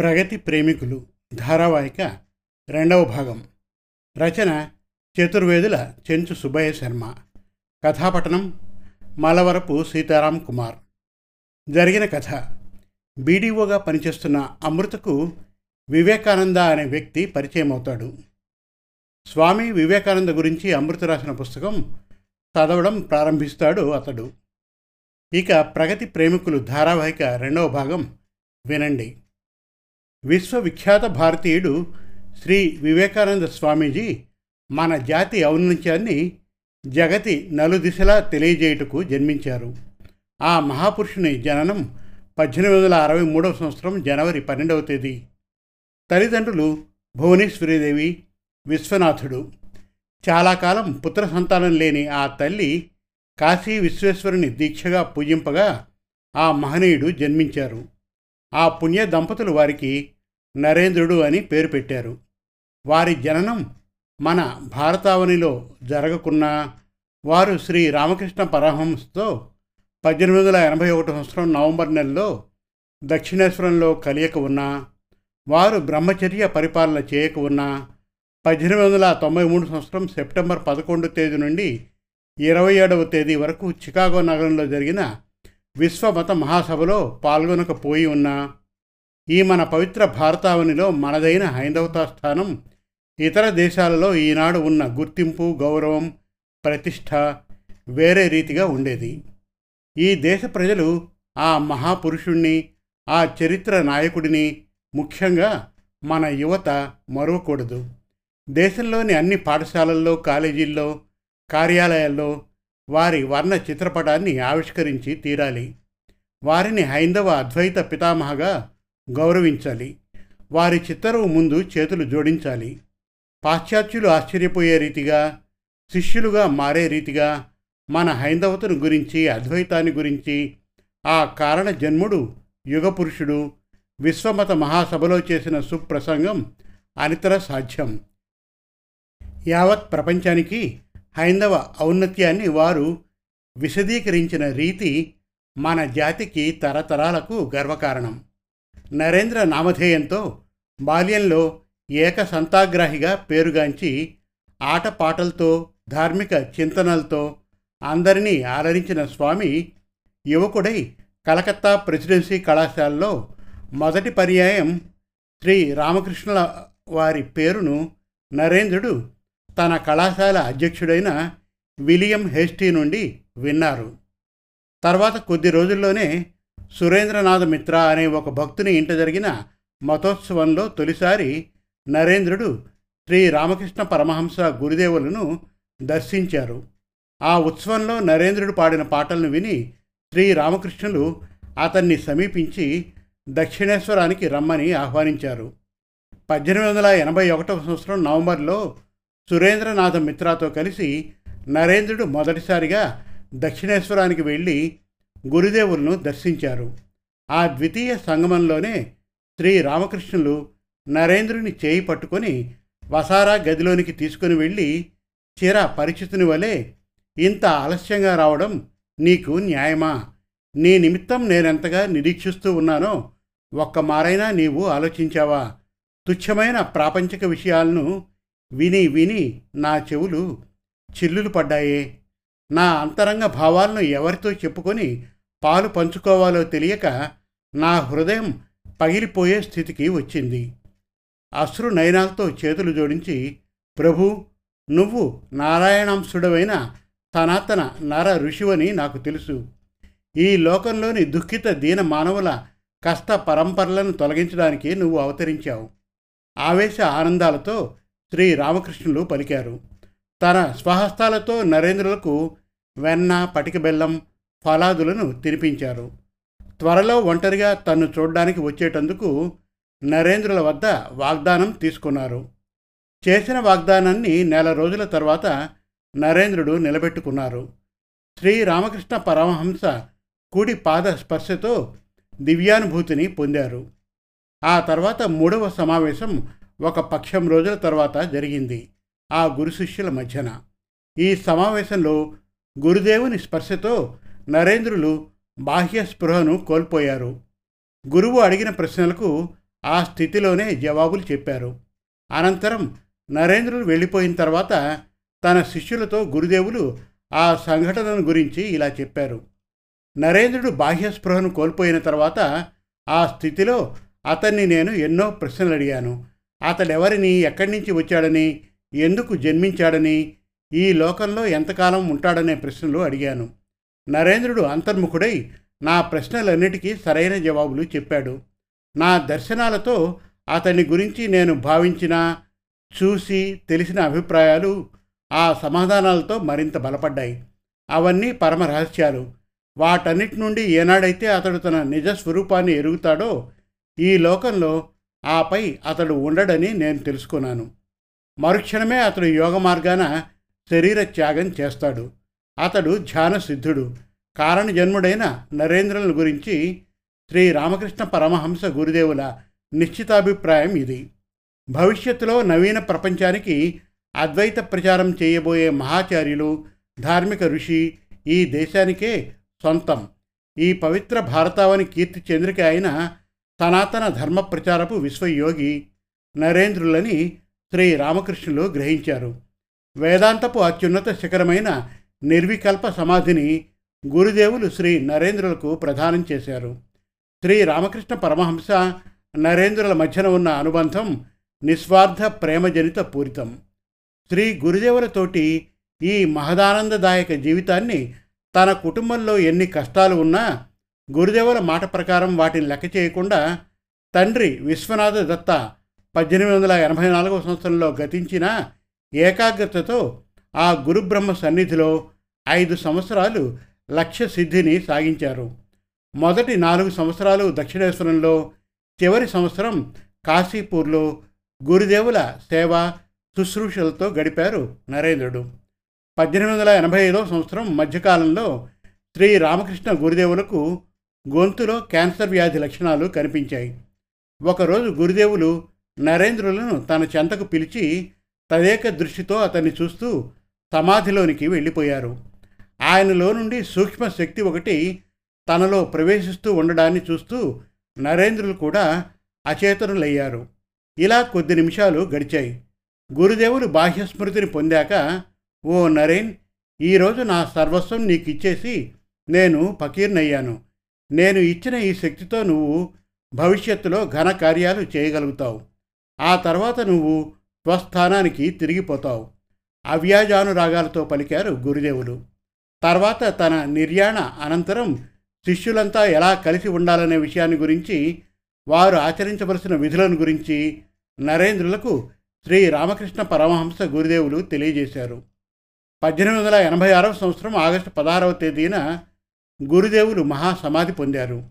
ప్రగతి ప్రేమికులు ధారావాహిక రెండవ భాగం. రచన చతుర్వేదుల చెంచు సుబ్బయ్య శర్మ. కథాపట్టణం మలవరపు సీతారాం కుమార్. జరిగిన కథ. బీడీఓగా పనిచేస్తున్న అమృతకు వివేకానంద అనే వ్యక్తి పరిచయం అవుతాడు స్వామి వివేకానంద గురించి అమృత రాసిన పుస్తకం చదవడం ప్రారంభిస్తాడు అతడు. ఇక ప్రగతి ప్రేమికులు ధారావాహిక రెండవ భాగం వినండి. విశ్వవిఖ్యాత భారతీయుడు శ్రీ వివేకానంద స్వామీజీ మన జాతి ఔన్నత్యాన్ని జగతి నలుదిశలా తెలియజేయుటకు జన్మించారు. ఆ మహాపురుషుని జననం పద్దెనిమిది వందల అరవై మూడవ సంవత్సరం జనవరి పన్నెండవ తేదీ. తల్లిదండ్రులు భువనేశ్వరీదేవి విశ్వనాథుడు. చాలా కాలం పుత్ర సంతానం లేని ఆ తల్లి కాశీ విశ్వేశ్వరుని దీక్షగా పూజింపగా ఆ మహనీయుడు జన్మించారు. ఆ పుణ్య దంపతులు వారికి నరేంద్రుడు అని పేరు పెట్టారు. వారి జననం మన భారతావనిలో జరగకున్నా వారు శ్రీ రామకృష్ణ పరహంస్తో పద్దెనిమిది వందల ఎనభై ఒకటి సంవత్సరం నవంబర్ నెలలో దక్షిణేశ్వరంలో కలియక ఉన్నా వారు బ్రహ్మచర్య పరిపాలన చేయక ఉన్నా పద్దెనిమిది వందల తొంభై మూడు సంవత్సరం సెప్టెంబర్ పదకొండు తేదీ నుండి ఇరవై ఏడవ తేదీ వరకు చికాగో నగరంలో జరిగిన విశ్వమత మహాసభలో పాల్గొనకపోయి ఉన్నా ఈ మన పవిత్ర భారతావనిలో మనదైన హైందవతా స్థానం ఇతర దేశాలలో ఈనాడు ఉన్న గుర్తింపు గౌరవం ప్రతిష్ట వేరే రీతిగా ఉండేది. ఈ దేశ ప్రజలు ఆ మహాపురుషుణ్ణి ఆ చరిత్ర నాయకుడిని ముఖ్యంగా మన యువత మరవకూడదు. దేశంలోని అన్ని పాఠశాలల్లో కాలేజీల్లో కార్యాలయాల్లో వారి వర్ణ చిత్రపటాన్ని ఆవిష్కరించి తీరాలి. వారిని హైందవ అద్వైత పితామహగా గౌరవించాలి. వారి చిత్తరువు ముందు చేతులు జోడించాలి. పాశ్చాత్యులు ఆశ్చర్యపోయే రీతిగా శిష్యులుగా మారే రీతిగా మన హైందవతను గురించి అద్వైతాన్ని గురించి ఆ కారణ జన్ముడు యుగపురుషుడు విశ్వమత మహాసభలో చేసిన సుప్రసంగం అనితర సాధ్యం. యావత్ ప్రపంచానికి హైందవ ఔన్నత్యాన్ని వారు విశదీకరించిన రీతి మన జాతికి తరతరాలకు గర్వకారణం. నరేంద్ర నామధేయంతో బాల్యంలో ఏక సంతాగ్రాహిగా పేరుగాంచి ఆటపాటలతో ధార్మిక చింతనలతో అందరినీ ఆలరించిన స్వామి యువకుడై కలకత్తా ప్రెసిడెన్సీ కళాశాలలో మొదటి పర్యాయం శ్రీ రామకృష్ణుల వారి పేరును నరేంద్రుడు తన కళాశాల అధ్యక్షుడైన విలియం హేస్టీ నుండి విన్నారు. తర్వాత కొద్ది రోజుల్లోనే సురేంద్రనాథ మిత్ర అనే ఒక భక్తుని ఇంట జరిగిన మతోత్సవంలో తొలిసారి నరేంద్రుడు శ్రీ రామకృష్ణ పరమహంస గురుదేవులను దర్శించారు. ఆ ఉత్సవంలో నరేంద్రుడు పాడిన పాటలను విని శ్రీ రామకృష్ణులు అతన్ని సమీపించి దక్షిణేశ్వరానికి రమ్మని ఆహ్వానించారు. పద్దెనిమిది వందల ఎనభై ఒకటవ సంవత్సరం నవంబర్లో సురేంద్రనాథ మిత్రాతో కలిసి నరేంద్రుడు మొదటిసారిగా దక్షిణేశ్వరానికి వెళ్ళి గురుదేవులను దర్శించారు. ఆ ద్వితీయ సంగమంలోనే శ్రీ రామకృష్ణులు నరేంద్రుని చేయి పట్టుకొని వసారా గదిలోనికి తీసుకుని వెళ్ళి చిర పరిచితుని వలె ఇంత ఆలస్యంగా రావడం నీకు న్యాయమా? నీ నిమిత్తం నేనెంతగా నిరీక్షిస్తూ ఉన్నానో ఒక్క మారైనా నీవు ఆలోచించావా? తుచ్చమైన ప్రాపంచిక విషయాలను విని విని నా చెవులు చిల్లులు పడ్డాయే. నా అంతరంగ భావాలను ఎవరితో చెప్పుకొని పాలు పంచుకోవాలో తెలియక నా హృదయం పగిలిపోయే స్థితికి వచ్చింది. అశ్రు నయనాలతో చేతులు జోడించి ప్రభు నువ్వు నారాయణాంశుడవైన సనాతన నర ఋషివని నాకు తెలుసు. ఈ లోకంలోని దుఃఖిత దీన మానవుల కష్ట పరంపరలను తొలగించడానికి నువ్వు అవతరించావు. ఆవేశ ఆనందాలతో శ్రీ రామకృష్ణులు పలికారు. తన స్వహస్తాలతో నరేంద్రులకు వెన్న పటిక బెల్లం ఫలాదులను తినిపించారు. త్వరలో ఒంటరిగా తన్ను చూడడానికి వచ్చేటందుకు నరేంద్రుల వద్ద వాగ్దానం తీసుకున్నారు. చేసిన వాగ్దానాన్ని నెల రోజుల తర్వాత నరేంద్రుడు నిలబెట్టుకున్నారు. శ్రీ రామకృష్ణ పరమహంస కుడి పాద స్పర్శతో దివ్యానుభూతిని పొందారు. ఆ తర్వాత మూడవ సమావేశం ఒక పక్షం రోజుల తర్వాత జరిగింది ఆ గురు శిష్యుల మధ్యన. ఈ సమావేశంలో గురుదేవుని స్పర్శతో నరేంద్రులు బాహ్య స్పృహను కోల్పోయారు. గురువు అడిగిన ప్రశ్నలకు ఆ స్థితిలోనే జవాబులు చెప్పారు. అనంతరం నరేంద్రులు వెళ్ళిపోయిన తర్వాత తన శిష్యులతో గురుదేవులు ఆ సంఘటనను గురించి ఇలా చెప్పారు. నరేంద్రుడు బాహ్య స్పృహను కోల్పోయిన తర్వాత ఆ స్థితిలో అతన్ని నేను ఎన్నో ప్రశ్నలు అడిగాను. అతడెవరిని ఎక్కడి నుంచి వచ్చాడని ఎందుకు జన్మించాడని ఈ లోకంలో ఎంతకాలం ఉంటాడనే ప్రశ్నలు అడిగాను. నరేంద్రుడు అంతర్ముఖుడై నా ప్రశ్నలన్నిటికీ సరైన జవాబులు చెప్పాడు. నా దర్శనాలతో అతని గురించి నేను భావించిన చూసి తెలిసిన అభిప్రాయాలు ఆ సమాధానాలతో మరింత బలపడ్డాయి. అవన్నీ పరమ రహస్యాలు. వాటన్నిటి నుండి ఏనాడైతే అతడు తన నిజ స్వరూపాన్ని ఎరుగుతాడో ఈ లోకంలో ఆపై అతడు ఉండడని నేను తెలుసుకున్నాను. మరుక్షణమే అతడు యోగ మార్గాన శరీర త్యాగం చేస్తాడు. అతడు ధ్యాన సిద్ధుడు. కారణజన్ముడైన నరేంద్రుల గురించి శ్రీ రామకృష్ణ పరమహంస గురుదేవుల నిశ్చితాభిప్రాయం ఇది. భవిష్యత్తులో నవీన ప్రపంచానికి అద్వైత ప్రచారం చేయబోయే మహాచార్యులు ధార్మిక ఋషి ఈ దేశానికే సొంతం. ఈ పవిత్ర భారతావని కీర్తి చంద్రిక అయిన సనాతన ధర్మ ప్రచారపు విశ్వయోగి నరేంద్రులని శ్రీ రామకృష్ణులు గ్రహించారు. వేదాంతపు అత్యున్నత శిఖరమైన నిర్వికల్ప సమాధిని గురుదేవులు శ్రీ నరేంద్రులకు ప్రదానం చేశారు. శ్రీ రామకృష్ణ పరమహంస నరేంద్రుల మధ్యన ఉన్న అనుబంధం నిస్వార్థ ప్రేమజనిత పూరితం. శ్రీ గురుదేవులతోటి ఈ మహదానందదాయక జీవితాన్ని తన కుటుంబంలో ఎన్ని కష్టాలు ఉన్నా గురుదేవుల మాట ప్రకారం వాటిని లెక్క చేయకుండా తండ్రి విశ్వనాథ దత్త పద్దెనిమిది వందల ఎనభై నాలుగవ సంవత్సరంలో గతించిన ఏకాగ్రతతో ఆ గురుబ్రహ్మ సన్నిధిలో ఐదు సంవత్సరాలు లక్ష్య సిద్ధిని సాగించారు. మొదటి నాలుగు సంవత్సరాలు దక్షిణేశ్వరంలో చివరి సంవత్సరం కాశీపూర్లో గురుదేవుల సేవ శుశ్రూషలతో గడిపారు నరేంద్రుడు. పద్దెనిమిది వందల ఎనభై ఐదో సంవత్సరం మధ్యకాలంలో శ్రీ రామకృష్ణ గురుదేవులకు గొంతులో క్యాన్సర్ వ్యాధి లక్షణాలు కనిపించాయి. ఒకరోజు గురుదేవులు నరేంద్రులను తన చెంతకు పిలిచి తదేక దృష్టితో అతన్ని చూస్తూ సమాధిలోనికి వెళ్ళిపోయారు. ఆయనలో నుండి సూక్ష్మ శక్తి ఒకటి తనలో ప్రవేశిస్తూ ఉండడాన్ని చూస్తూ నరేంద్రులు కూడా అచేతనులయ్యారు. ఇలా కొద్ది నిమిషాలు గడిచాయి. గురుదేవులు బాహ్యస్మృతిని పొందాక ఓ నరేన్ ఈరోజు నా సర్వస్వం నీకు ఇచ్చేసి నేను ఫకీర్నయ్యాను. నేను ఇచ్చిన ఈ శక్తితో నువ్వు భవిష్యత్తులో ఘన కార్యాలు చేయగలుగుతావు. ఆ తర్వాత నువ్వు స్వస్థానానికి తిరిగిపోతావు. అవ్యాజానురాగాలతో పలికారు గురుదేవులు. తర్వాత తన నిర్యాణ అనంతరం శిష్యులంతా ఎలా కలిసి ఉండాలనే విషయాన్ని గురించి వారు ఆచరించవలసిన విధులను గురించి నరేంద్రులకు శ్రీ రామకృష్ణ పరమహంస గురుదేవులు తెలియజేశారు. పద్దెనిమిది వందల ఎనభై ఆరవ సంవత్సరం ఆగస్టు పదహారవ తేదీన గురుదేవులు మహాసమాధి పొందారు.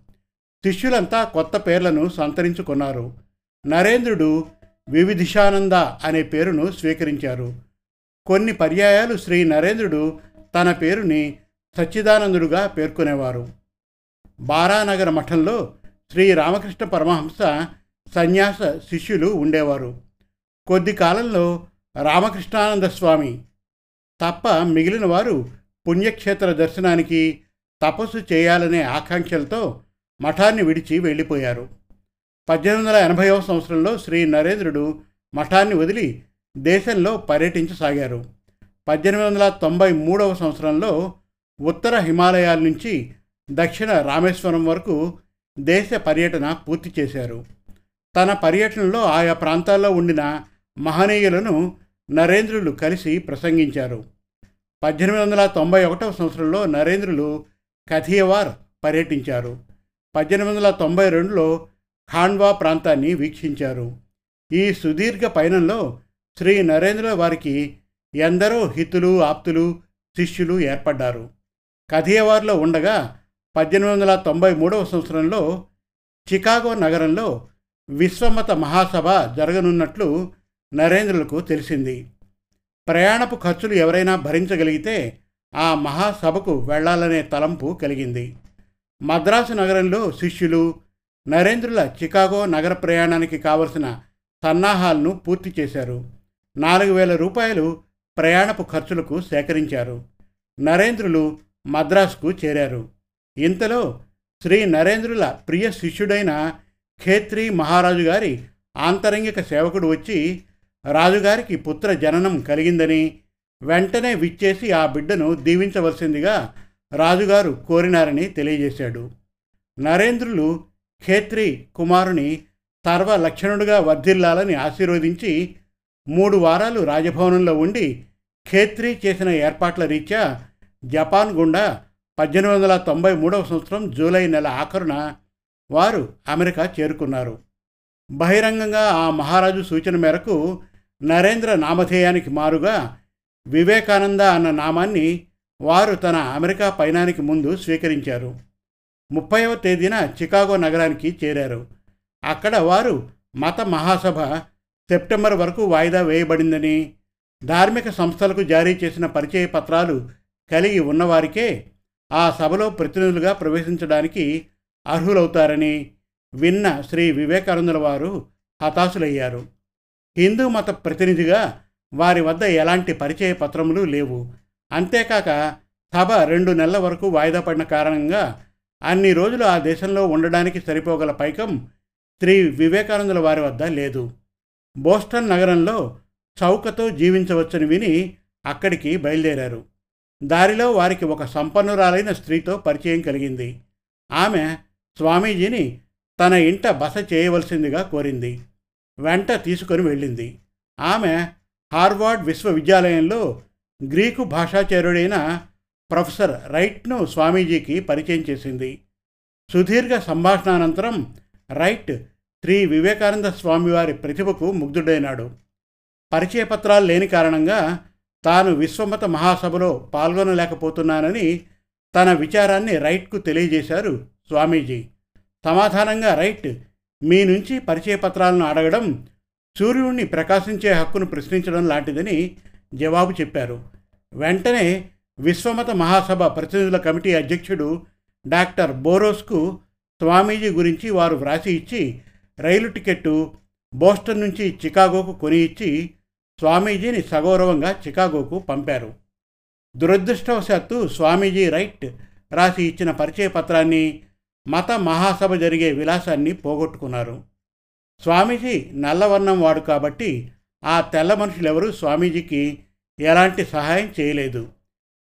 శిష్యులంతా కొత్త పేర్లను సంతరించుకున్నారు. నరేంద్రుడు వివిధిషానంద అనే పేరును స్వీకరించారు. కొన్ని పర్యాయాలు శ్రీ నరేంద్రుడు తన పేరుని సచ్చిదానందుడుగా పేర్కొనేవారు. బారానగర మఠంలో శ్రీ రామకృష్ణ పరమహంస సన్యాస శిష్యులు ఉండేవారు. కొద్ది కాలంలో రామకృష్ణానంద స్వామి తప్ప మిగిలిన వారు పుణ్యక్షేత్ర దర్శనానికి తపస్సు చేయాలనే ఆకాంక్షలతో మఠాన్ని విడిచి వెళ్ళిపోయారు. పద్దెనిమిది వందల ఎనభైవ సంవత్సరంలో శ్రీ నరేంద్రుడు మఠాన్ని వదిలి దేశంలో పర్యటించసాగారు. పద్దెనిమిది వందల తొంభై మూడవ సంవత్సరంలో ఉత్తర హిమాలయాల నుంచి దక్షిణ రామేశ్వరం వరకు దేశ పర్యటన పూర్తి చేశారు. తన పర్యటనలో ఆయా ప్రాంతాల్లో ఉండిన మహనీయులను నరేంద్రులు కలిసి ప్రసంగించారు. పద్దెనిమిది వందల తొంభై ఒకటవ సంవత్సరంలో నరేంద్రులు కథియవార్ పర్యటించారు. పద్దెనిమిది వందల తొంభై రెండులో ఖాండ్వా ప్రాంతాన్ని వీక్షించారు. ఈ సుదీర్ఘ పయనంలో శ్రీ నరేంద్ర వారికి ఎందరో హితులు ఆప్తులు శిష్యులు ఏర్పడ్డారు. కథియవార్లో ఉండగా పద్దెనిమిది వందల తొంభై మూడవ సంవత్సరంలో చికాగో నగరంలో విశ్వమత మహాసభ జరగనున్నట్లు నరేంద్రులకు తెలిసింది. ప్రయాణపు ఖర్చులు ఎవరైనా భరించగలిగితే ఆ మహాసభకు వెళ్ళాలనే తలంపు కలిగింది. మద్రాసు నగరంలో శిష్యులు నరేంద్రుల చికాగో నగర ప్రయాణానికి కావలసిన సన్నాహాలను పూర్తి చేశారు. నాలుగు వేల రూపాయలు ప్రయాణపు ఖర్చులకు సేకరించారు. నరేంద్రులు మద్రాసుకు చేరారు. ఇంతలో శ్రీ నరేంద్రుల ప్రియ శిష్యుడైన ఖేత్రి మహారాజు గారి ఆంతరంగిక సేవకుడు వచ్చి రాజుగారికి పుత్ర జననం కలిగిందని వెంటనే విచ్చేసి ఆ బిడ్డను దీవించవలసిందిగా రాజుగారు కోరినారని తెలియజేశాడు. నరేంద్రులు ఖేత్రి కుమారుని సర్వలక్షణుడుగా వర్ధిల్లాలని ఆశీర్వదించి మూడు వారాలు రాజభవనంలో ఉండి ఖేత్రి చేసిన ఏర్పాట్ల రీత్యా జపాన్ గుండా పద్దెనిమిది వందల తొంభై మూడవ సంవత్సరం జూలై నెల ఆఖరున వారు అమెరికా చేరుకున్నారు. బహిరంగంగా ఆ మహారాజు సూచన మేరకు నరేంద్ర నామధేయానికి మారుగా వివేకానంద అన్న నామాన్ని వారు తన అమెరికా పయనానికి ముందు స్వీకరించారు. ముప్పైవ తేదీన చికాగో నగరానికి చేరారు. అక్కడ వారు మత మహాసభ సెప్టెంబర్ వరకు వాయిదా వేయబడిందని ధార్మిక సంస్థలకు జారీ చేసిన పరిచయ పత్రాలు కలిగి ఉన్నవారికే ఆ సభలో ప్రతినిధులుగా ప్రవేశించడానికి అర్హులవుతారని విన్న శ్రీ వివేకానందుల వారు హతాశులయ్యారు. హిందూ మత ప్రతినిధిగా వారి వద్ద ఎలాంటి పరిచయ పత్రములు లేవు. అంతేకాక సభ రెండు నెలల వరకు వాయిదా పడిన కారణంగా అన్ని రోజులు ఆ దేశంలో ఉండడానికి సరిపోగల పైకం శ్రీ వివేకానందుల వారి వద్ద లేదు. బోస్టన్ నగరంలో చౌకతో జీవించవచ్చని విని అక్కడికి బయలుదేరారు. దారిలో వారికి ఒక సంపన్నురాలైన స్త్రీతో పరిచయం కలిగింది. ఆమె స్వామీజీని తన ఇంట బస చేయవలసిందిగా కోరింది. వెంట తీసుకొని వెళ్ళింది. ఆమె హార్వార్డ్ విశ్వవిద్యాలయంలో గ్రీకు భాషాచార్యుడైన ప్రొఫెసర్ రైట్ను స్వామీజీకి పరిచయం చేసింది. సుదీర్ఘ సంభాషణానంతరం రైట్ శ్రీ వివేకానంద స్వామివారి ప్రతిభకు ముగ్ధుడైనాడు. పరిచయ పత్రాలు లేని కారణంగా తాను విశ్వమత మహాసభలో పాల్గొనలేకపోతున్నానని తన విచారాన్ని రైట్కు తెలియజేశారు స్వామీజీ. సమాధానంగా రైట్ మీ నుంచి పరిచయ పత్రాలను అడగడం సూర్యుడిని ప్రకాశించే హక్కును ప్రశ్నించడం లాంటిదని జవాబు చెప్పారు. వెంటనే విశ్వమత మహాసభ ప్రతినిధుల కమిటీ అధ్యక్షుడు డాక్టర్ బోరోస్కు స్వామీజీ గురించి వారు వ్రాసి ఇచ్చి రైలు టికెట్టు బోస్టన్ నుంచి చికాగోకు కొని ఇచ్చి స్వామీజీని సగౌరవంగా చికాగోకు పంపారు. దురదృష్టవశాత్తు స్వామీజీ రైట్ రాసి ఇచ్చిన పరిచయ పత్రాన్ని మత మహాసభ జరిగే విలాసాన్ని పోగొట్టుకున్నారు. స్వామీజీ నల్లవర్ణం వాడు కాబట్టి ఆ తెల్ల మనుషులెవరూ స్వామీజీకి ఎలాంటి సహాయం చేయలేదు.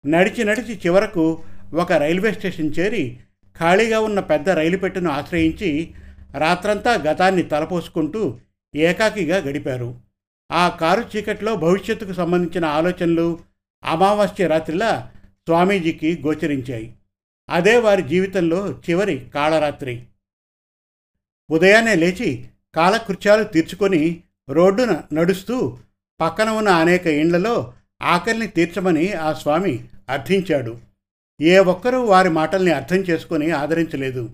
నడిచి నడిచి చివరకు ఒక రైల్వే స్టేషన్ చేరి ఖాళీగా ఉన్న పెద్ద రైలు పెట్టెను ఆశ్రయించి రాత్రంతా గతాన్ని తలపోసుకుంటూ ఏకాకిగా గడిపారు. ఆ కారు చీకట్లో భవిష్యత్తుకు సంబంధించిన ఆలోచనలు అమావాస్య రాత్రిలా స్వామీజీకి గోచరించాయి. అదే వారి జీవితంలో చివరి కాళరాత్రి. ఉదయాన్నే లేచి కాలకృత్యాలు తీర్చుకొని రోడ్డున నడుస్తూ పక్కన ఉన్న అనేక ఇండ్లలో ఆకలిని తీర్చమని ఆ స్వామి అర్థించాడు. ఏ ఒక్కరూ వారి మాటల్ని అర్థం చేసుకొని ఆదరించలేదు.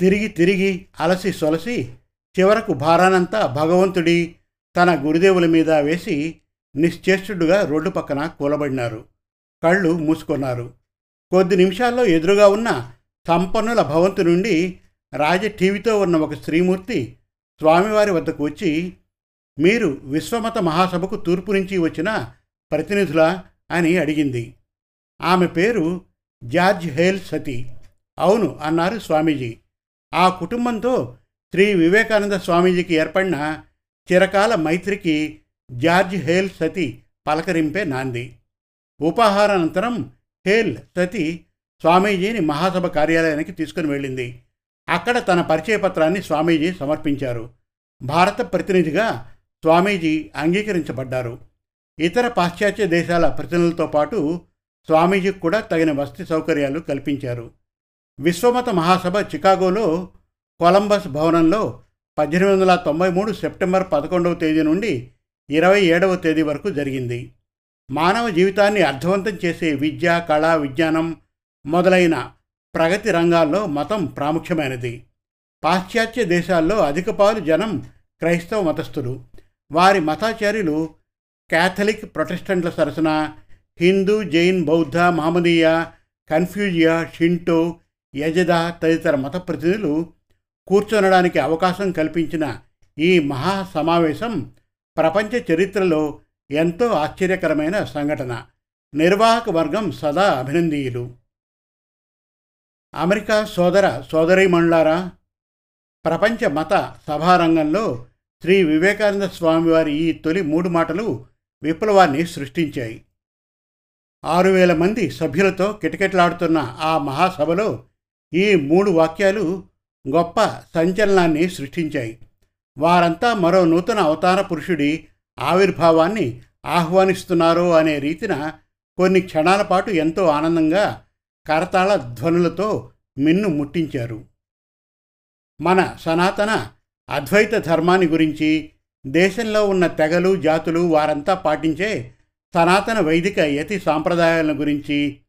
తిరిగి తిరిగి అలసి సొలసి చివరకు భారానంతా భగవంతుడి తన గురుదేవుల మీద వేసి నిశ్చేష్టుడుగా రోడ్డు పక్కన కూలబడినారు. కళ్ళు మూసుకున్నారు. కొద్ది నిమిషాల్లో ఎదురుగా ఉన్న సంపన్నుల భవంతు నుండి రాజ టీవీతో ఉన్న ఒక స్త్రీమూర్తి స్వామివారి వద్దకు వచ్చి మీరు విశ్వమత మహాసభకు తూర్పు నుంచి వచ్చిన ప్రతినిధులా? అని అడిగింది. ఆమె పేరు జార్జ్ హేల్ సతీ. అవును అన్నారు స్వామీజీ. ఆ కుటుంబంతో శ్రీ వివేకానంద స్వామీజీకి ఏర్పడిన చిరకాల మైత్రికి జార్జ్ హేల్ సతీ పలకరింపే నాంది. ఉపాహారానంతరం హేల్ సతీ స్వామీజీని మహాసభ కార్యాలయానికి తీసుకుని వెళ్ళింది. అక్కడ తన పరిచయ పత్రాన్ని స్వామీజీ సమర్పించారు. భారత ప్రతినిధిగా స్వామీజీ అంగీకరించబడ్డారు. ఇతర పాశ్చాత్య దేశాల ప్రతినిధులతో పాటు స్వామీజీకి కూడా తగిన వసతి సౌకర్యాలు కల్పించారు. విశ్వమత మహాసభ చికాగోలో కొలంబస్ భవనంలో పద్దెనిమిది వందల తొంభై మూడు సెప్టెంబర్ పదకొండవ తేదీ నుండి ఇరవై ఏడవ తేదీ వరకు జరిగింది. మానవ జీవితాన్ని అర్థవంతం చేసే విద్య కళ విజ్ఞానం మొదలైన ప్రగతి రంగాల్లో మతం ప్రాముఖ్యమైనది. పాశ్చాత్య దేశాల్లో అధిక పాలు జనం క్రైస్తవ మతస్థులు. వారి మతాచార్యులు క్యాథలిక్ ప్రొటెస్టెంట్ల సరసన హిందూ జైన్ బౌద్ధ మహమ్మదీయ కన్ఫ్యూజియా షింటో యజద తదితర మత ప్రతినిధులు కూర్చొనడానికి అవకాశం కల్పించిన ఈ మహా సమావేశం ప్రపంచ చరిత్రలో ఎంతో ఆశ్చర్యకరమైన సంఘటన. నిర్వాహక వర్గం సదా అభినందీయులు అమెరికా సోదర సోదరీమణులారా ప్రపంచ మత సభారంగంలో శ్రీ వివేకానంద స్వామివారి ఈ తొలి మూడు మాటలు విప్లవాన్ని సృష్టించాయి. ఆరు వేల మంది సభ్యులతో కిటకిటలాడుతున్న ఆ మహాసభలో ఈ మూడు వాక్యాలు గొప్ప సంచలనాన్ని సృష్టించాయి. వారంతా మరో నూతన అవతార పురుషుడి ఆవిర్భావాన్ని ఆహ్వానిస్తున్నారో అనే రీతిన కొన్ని క్షణాల పాటు ఎంతో ఆనందంగా కరతాళ ధ్వనులతో మిన్ను ముట్టించారు. మన సనాతన అద్వైత ధర్మాన్ని గురించి దేశంలో ఉన్న తెగలు జాతులు వారంతా పాటించే సనాతన వైదిక యతి సాంప్రదాయాలను గురించి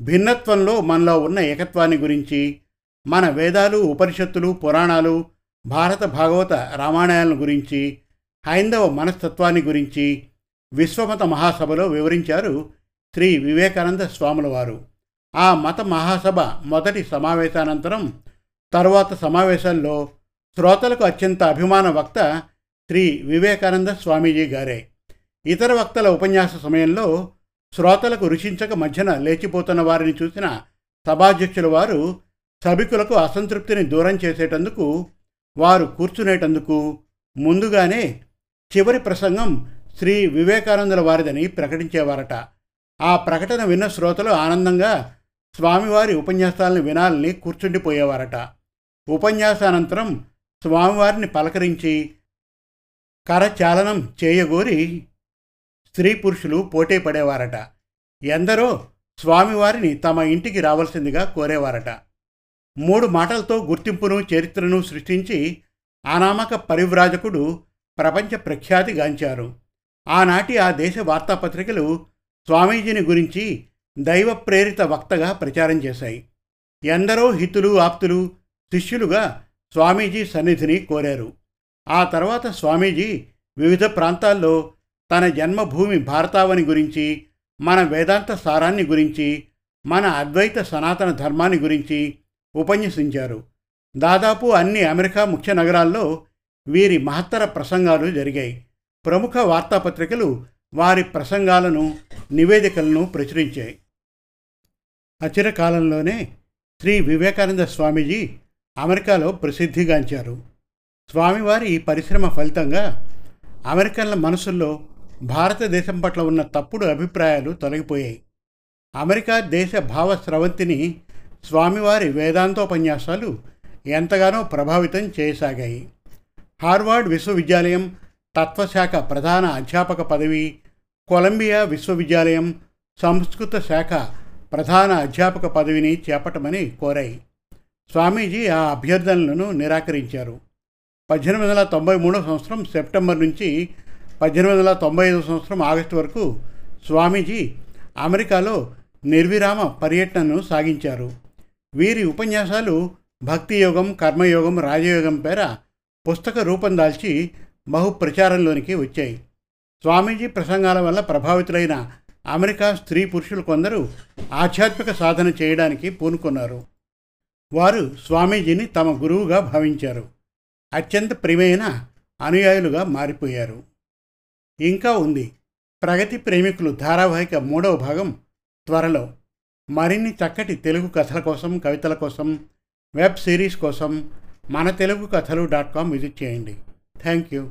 భిన్నత్వంలో మనలో ఉన్న ఏకత్వాన్ని గురించి మన వేదాలు ఉపనిషత్తులు పురాణాలు భారత భాగవత రామాయణాలను గురించి హైందవ మనస్తత్వాన్ని గురించి విశ్వమత మహాసభలో వివరించారు శ్రీ వివేకానంద స్వాముల వారు. ఆ మత మహాసభ మొదటి సమావేశానంతరం తరువాత సమావేశాల్లో శ్రోతలకు అత్యంత అభిమాన వక్త శ్రీ వివేకానంద స్వామీజీ గారే. ఇతర వక్తల ఉపన్యాస సమయంలో శ్రోతలకు రుచించక మధ్యన లేచిపోతున్న వారిని చూసిన సభాధ్యక్షుల వారు సభికులకు అసంతృప్తిని దూరం చేసేటందుకు వారు కూర్చునేటందుకు ముందుగానే చివరి ప్రసంగం శ్రీ వివేకానందుల వారిదని ప్రకటించేవారట. ఆ ప్రకటన విన్న శ్రోతలు ఆనందంగా స్వామివారి ఉపన్యాసాలను వినాలని కూర్చుండిపోయేవారట. ఉపన్యాసానంతరం స్వామివారిని పలకరించి కరచాలనం చేయగోరి స్త్రీ పురుషులు పోటీ పడేవారట. ఎందరో స్వామివారిని తమ ఇంటికి రావాల్సిందిగా కోరేవారట. మూడు మాటలతో గుర్తింపును చరిత్రను సృష్టించి అనామక పరివ్రాజకుడు ప్రపంచ ప్రఖ్యాతిగాంచారు ఆనాటి ఆ దేశ వార్తాపత్రికలు స్వామీజీని గురించి దైవ ప్రేరిత వక్తగా ప్రచారం చేశాయి. ఎందరో హితులు ఆప్తులు శిష్యులుగా స్వామీజీ సన్నిధిని కోరారు. ఆ తర్వాత స్వామీజీ వివిధ ప్రాంతాల్లో తన జన్మభూమి భారతావని గురించి మన వేదాంత సారాన్ని గురించి మన అద్వైత సనాతన ధర్మాన్ని గురించి ఉపన్యసించారు. దాదాపు అన్ని అమెరికా ముఖ్య నగరాల్లో వీరి మహత్తర ప్రసంగాలు జరిగాయి. ప్రముఖ వార్తాపత్రికలు వారి ప్రసంగాలను నివేదికలను ప్రచురించాయి. అచిరకాలంలోనే శ్రీ వివేకానంద స్వామీజీ అమెరికాలో ప్రసిద్ధిగాంచారు. స్వామివారి ఈ పరిశ్రమ ఫలితంగా అమెరికన్ల మనసుల్లో భారతదేశం పట్ల ఉన్న తప్పుడు అభిప్రాయాలు తొలగిపోయాయి. అమెరికా దేశ భావ స్రవంతిని స్వామివారి వేదాంతోపన్యాసాలు ఎంతగానో ప్రభావితం చేయసాగాయి. హార్వార్డ్ విశ్వవిద్యాలయం తత్వశాఖ ప్రధాన అధ్యాపక పదవి కొలంబియా విశ్వవిద్యాలయం సంస్కృత శాఖ ప్రధాన అధ్యాపక పదవిని చేపట్టమని కోరాయి. స్వామీజీ ఆ అభ్యర్థనలను నిరాకరించారు. పద్దెనిమిది వందల తొంభై మూడో సంవత్సరం సెప్టెంబర్ నుంచి పద్దెనిమిది వందల తొంభై ఐదో సంవత్సరం ఆగస్టు వరకు స్వామీజీ అమెరికాలో నిర్విరామ పర్యటనను సాగించారు. వీరి ఉపన్యాసాలు భక్తియోగం కర్మయోగం రాజయోగం పేర పుస్తక రూపం దాల్చి బహు ప్రచారంలోనికి వచ్చాయి. స్వామీజీ ప్రసంగాల వల్ల ప్రభావితులైన అమెరికా స్త్రీ పురుషులు కొందరు ఆధ్యాత్మిక సాధన చేయడానికి పూనుకున్నారు. వారు స్వామీజీని తమ గురువుగా భావించారు. అత్యంత ప్రియమైన అనుయాయులుగా మారిపోయారు. ఇంకా ఉంది. ప్రగతి ప్రేమికులు ధారావాహిక మూడవ భాగం త్వరలో. మరిన్ని చక్కటి తెలుగు కథల కోసం కవితల కోసం వెబ్ సిరీస్ కోసం మన తెలుగు కథలు డాట్ కామ్ విజిట్ చేయండి. Thank you.